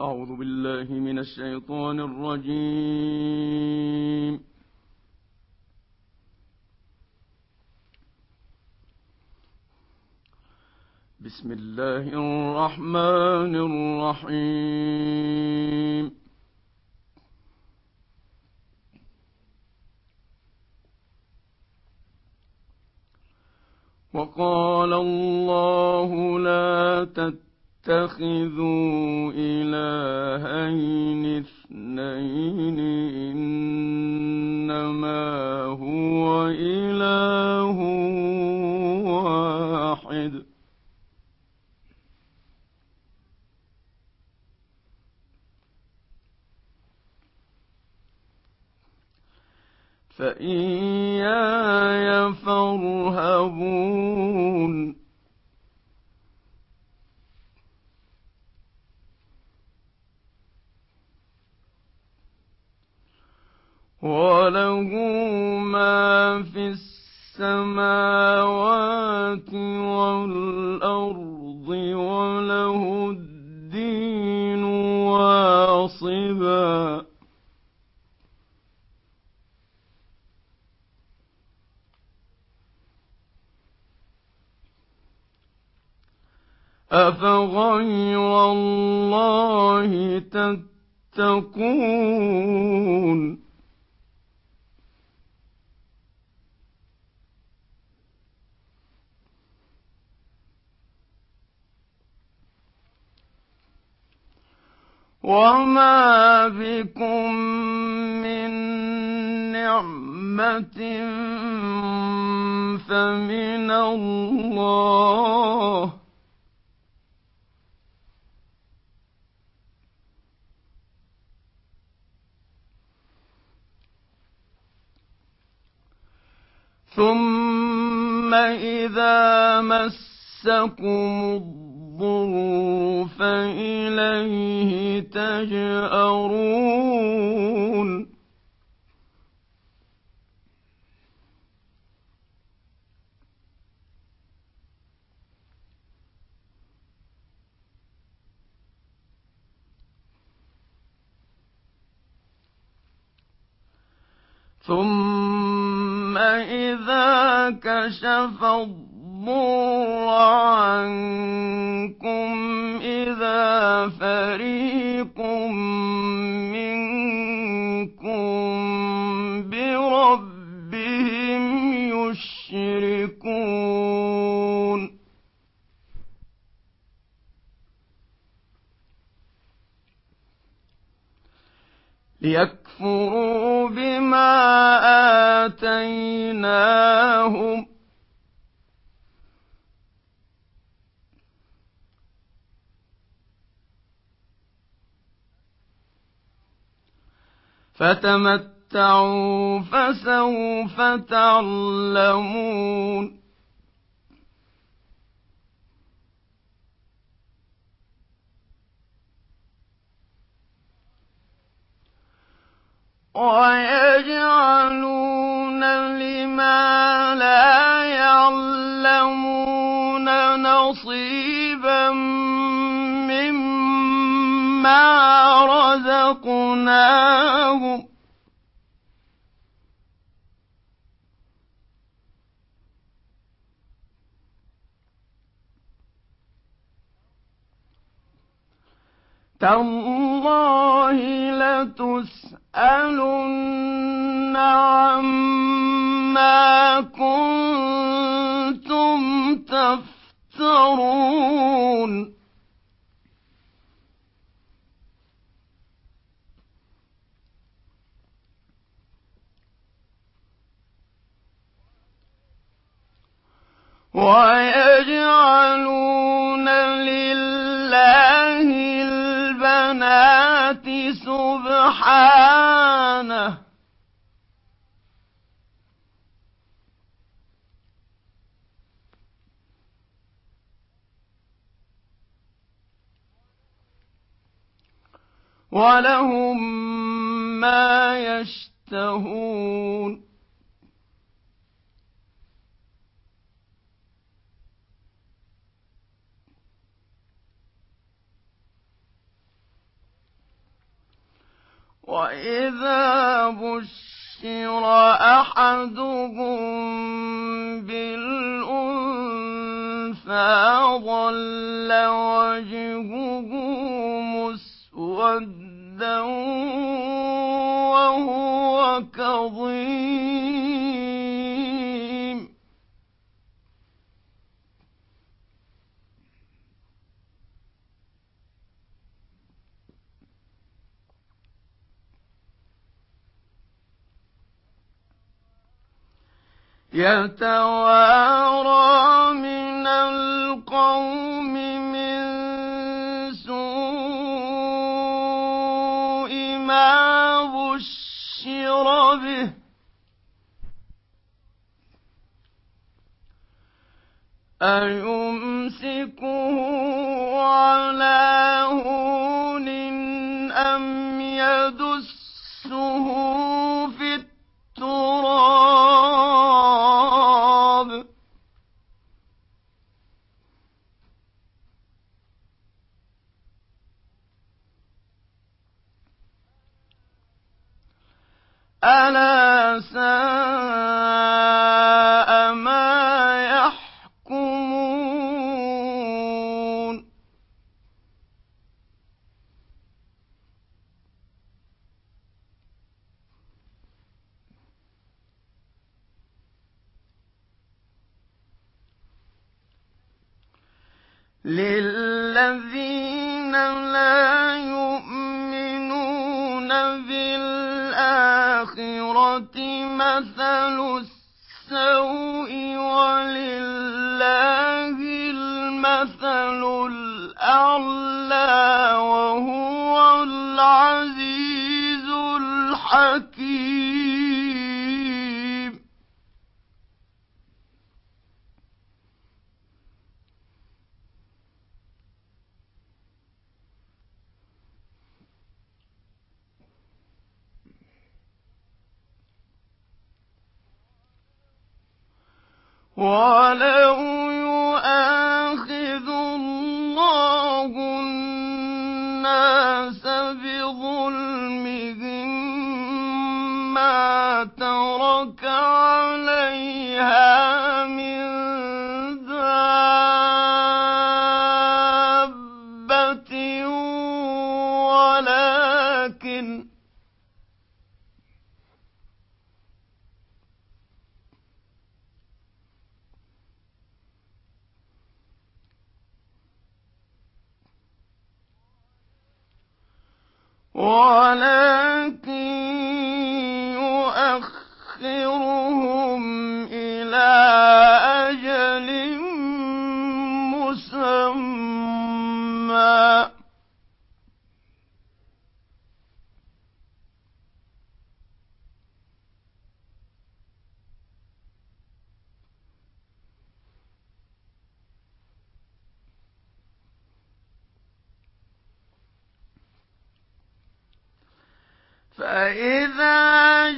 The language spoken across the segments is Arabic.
أعوذ بالله من الشيطان الرجيم. بسم الله الرحمن الرحيم. وقال الله لا تتبعوا تتخذوا إلهين اثنين إنما هو إله واحد. فإياي فارهبون. وله ما في السماوات والأرض وله الدين واصبا أفغير الله تتقون وما بكم من نعمة فمن الله ثم إذا مسكم الضر فإليه تجأرون. ثم إذا كشف الضر عنكم إذا فريق منكم بربهم يشركون. ليكفروا فتمتعوا فسوف تعلمون. ويجعلون لما لا يعلمون نصيبا مما رزقناهم. تالله لتسألن عما كنتم تفترون. ويجعلون لله البنات سبحانه. ولهم ما يشتهون. وإذا بشر أحدهم بالأنثى ظل وجهه مسودا وهو كظيم يتوارى من القوم من سوء ما بشر به. أيمسكه للذين لا يؤمنون بالآخرة مثل السوء ولله المثل الأعلى وهو العزيز الحكيم. ولو يؤاخذ الله الناس بظلمهم ما ترك عليها من فإذا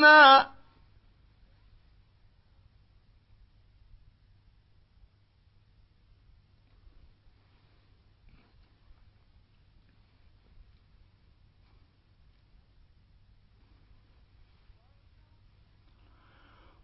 الحسنى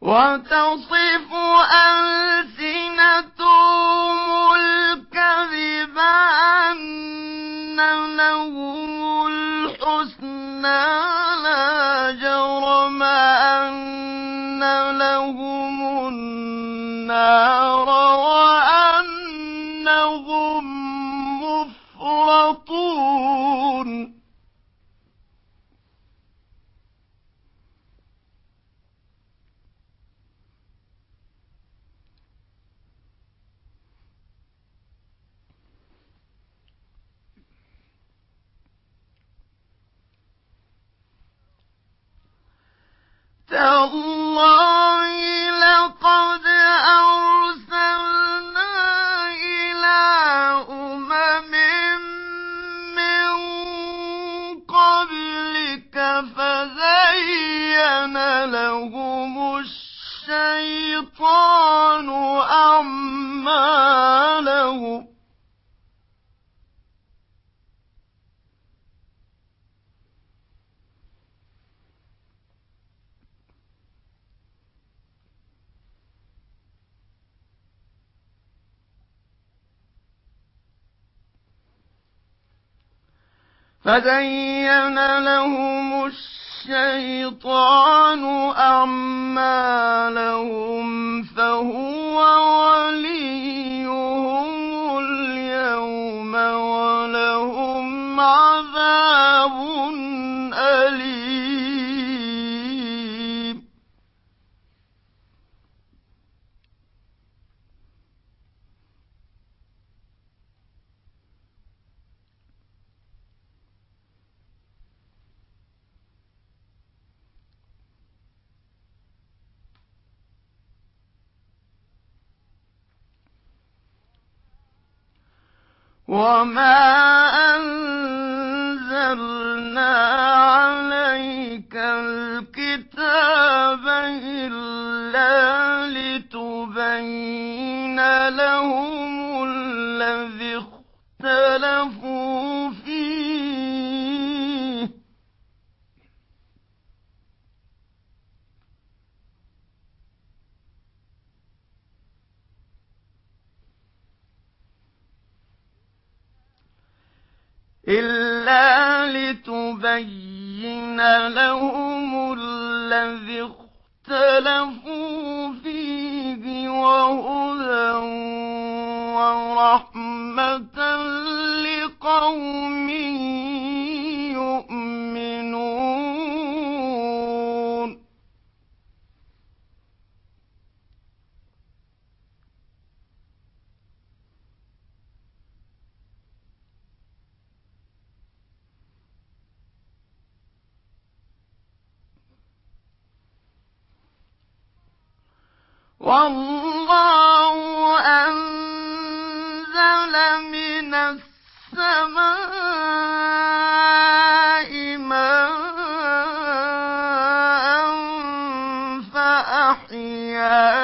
وتصف ألسنتهم الكذب أن لهم الحسنى لهم النار وأنهم مفرطون. تَاللَّهِ الشيطان أعمالهم. فزين لهم الشيطان أعمالهم فهو وليهم. وما إلا لتبين لهم الذي اختلفوا فيه وهدى ورحمة لقوم والله أنزل من السماء ماء فأحيا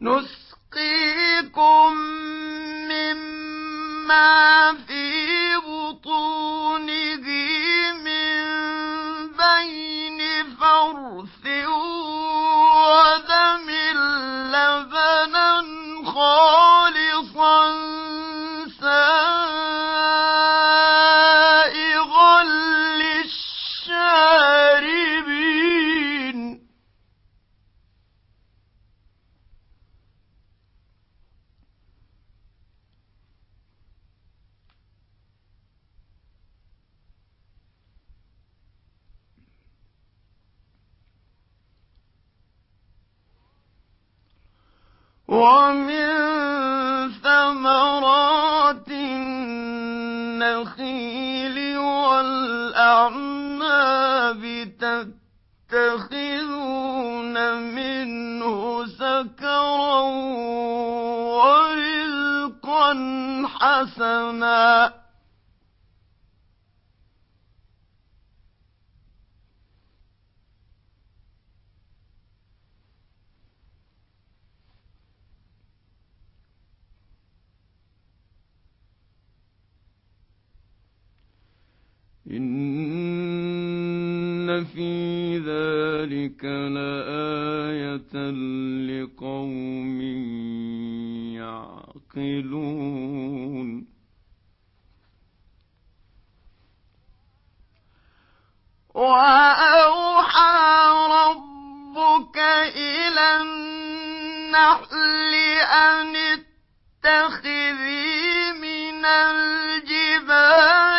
نسقيكم مما والأعناب تتخذون منه سكرا ورزقا حسنا إن في ذلك لآية لقوم يعقلون وأوحى ربك إلى النحل أن اتخذي من الجبال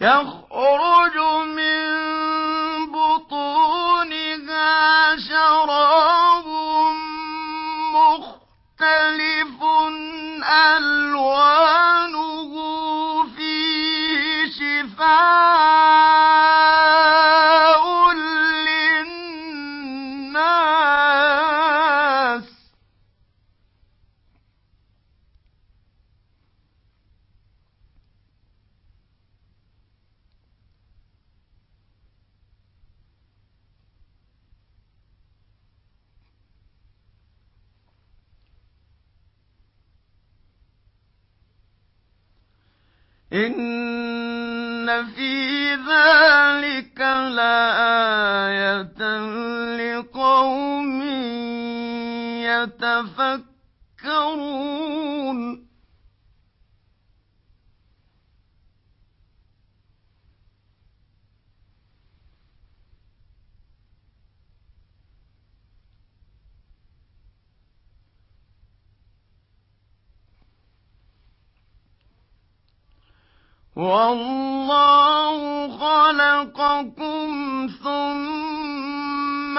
يخرج من يتفكرون. والله خلقكم ثم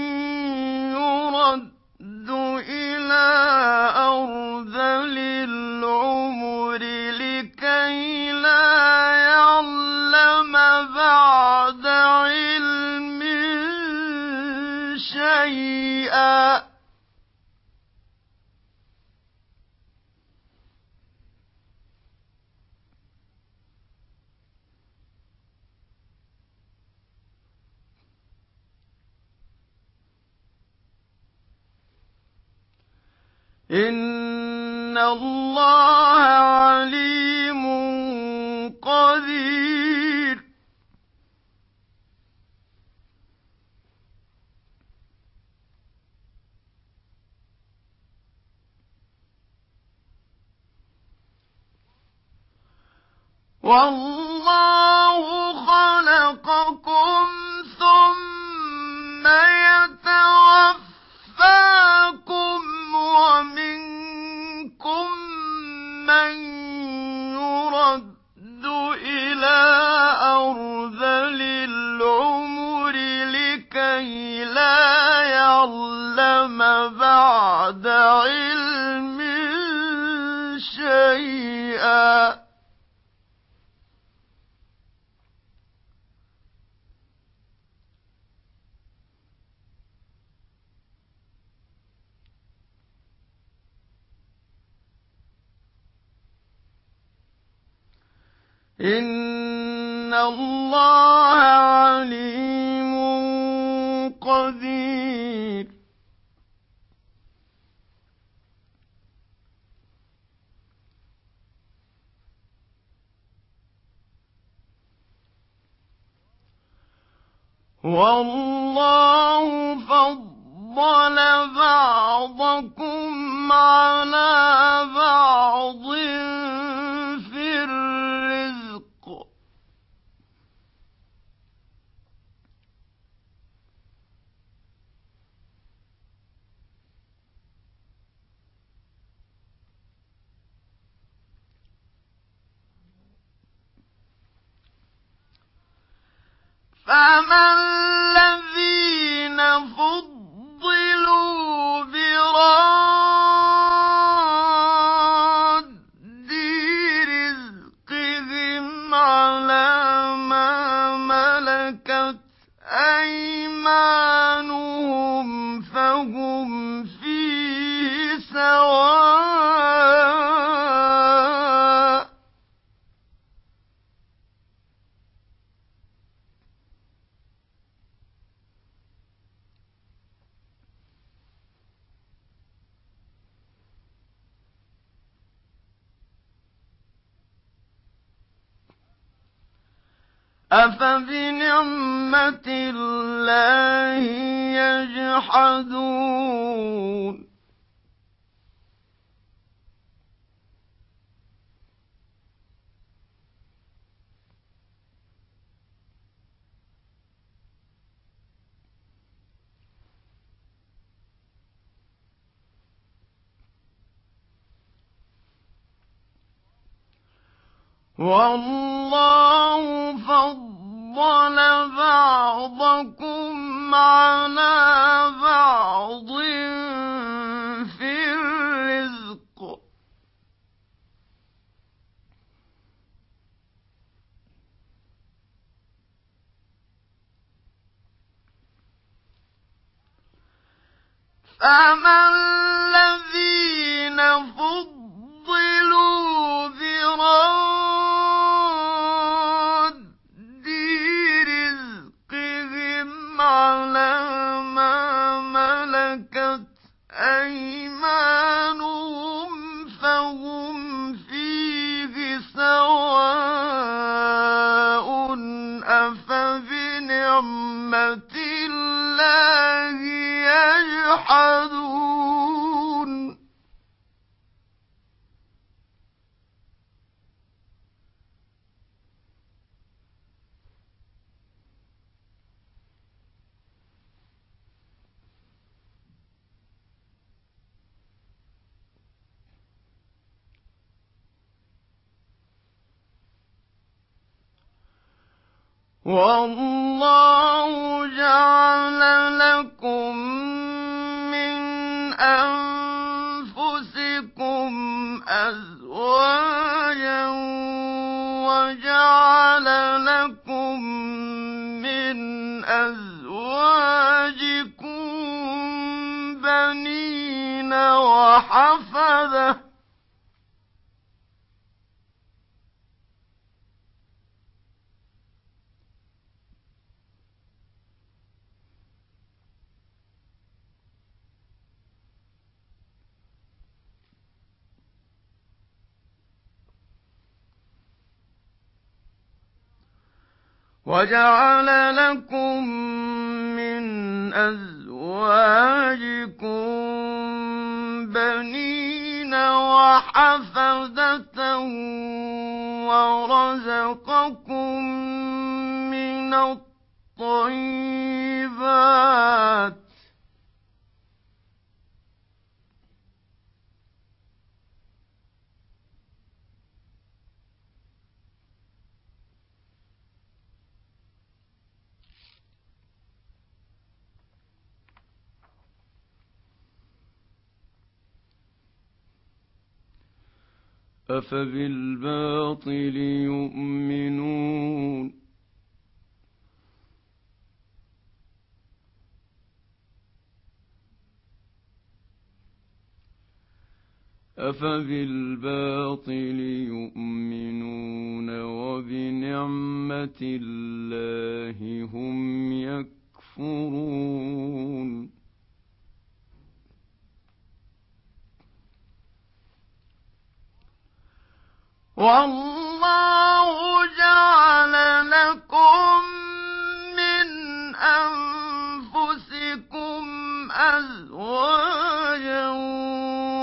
إن الله عليم قدير والله خلقكم ثم يتوفاكم والله فضل بعضكم على بعض في الرزق فما الذين فضلوا براد أفبنعمة الله يجحدون والله فضل بعضكم على بعض في الرزق. فما والله جعل لكم من أنفسكم أزواجا وجعل لكم من أزواجكم بنين وحفدة وجعل لكم من أزواجكم بنين وحفدة ورزقكم من الطيبات أفبالباطل يؤمنون؟ أفبالباطل يؤمنون وبنعمة الله هم يكفرون. والله جعل لكم من أنفسكم أزواجا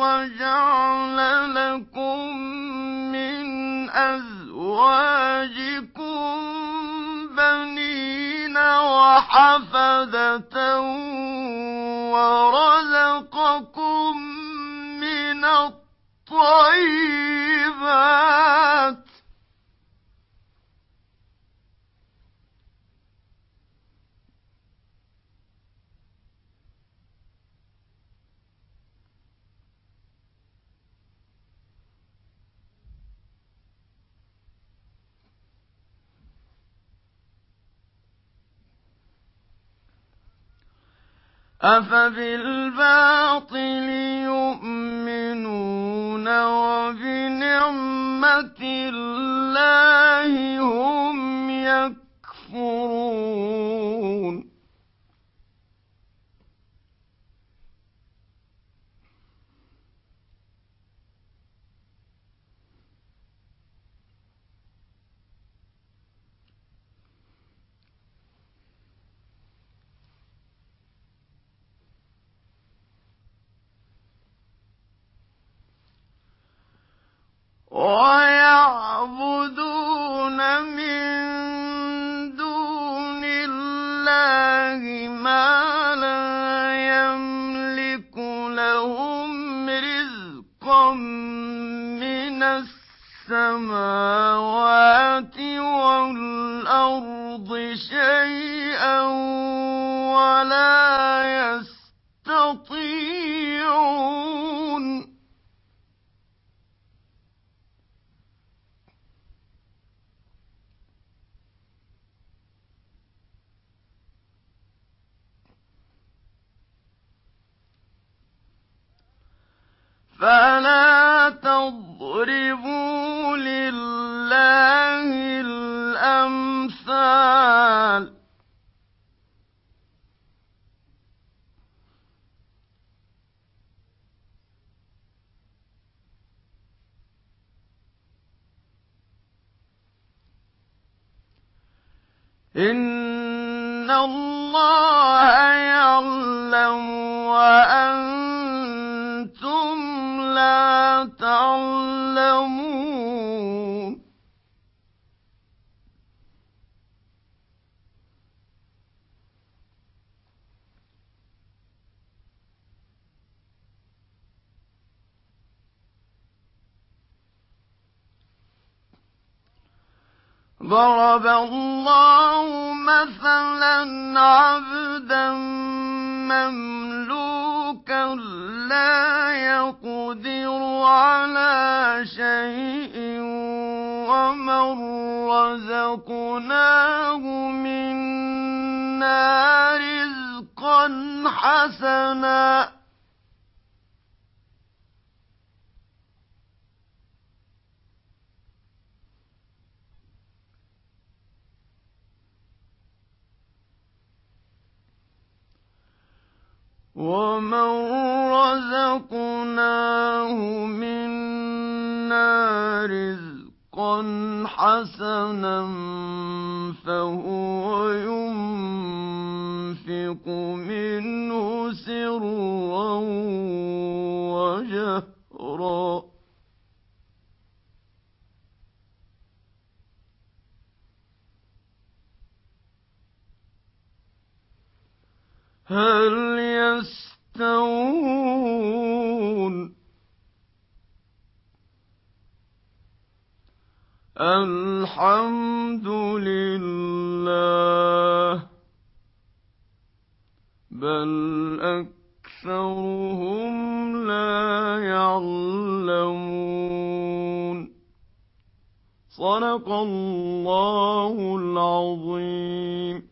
وجعل لكم من أزواجكم بنين وحفدة ورزقكم الطيبات أفبالباطل يؤمنون وبنعمة الله هم يكفرون. ويعبدون من دون الله ما لا يملك لهم رزقا من السماوات إن الله يعلم وأنتم لا تعلمون ضرب الله مثلا عبدا مملوكا لا يقدر على شيء ومن رزقناه منا رزقا حسنا. ومن رزقناه منا رزقا حسنا فهو ينفق منه سرا وجهرا هل يستوون الحمد لله بل أكثرهم لا يعلمون صدق الله العظيم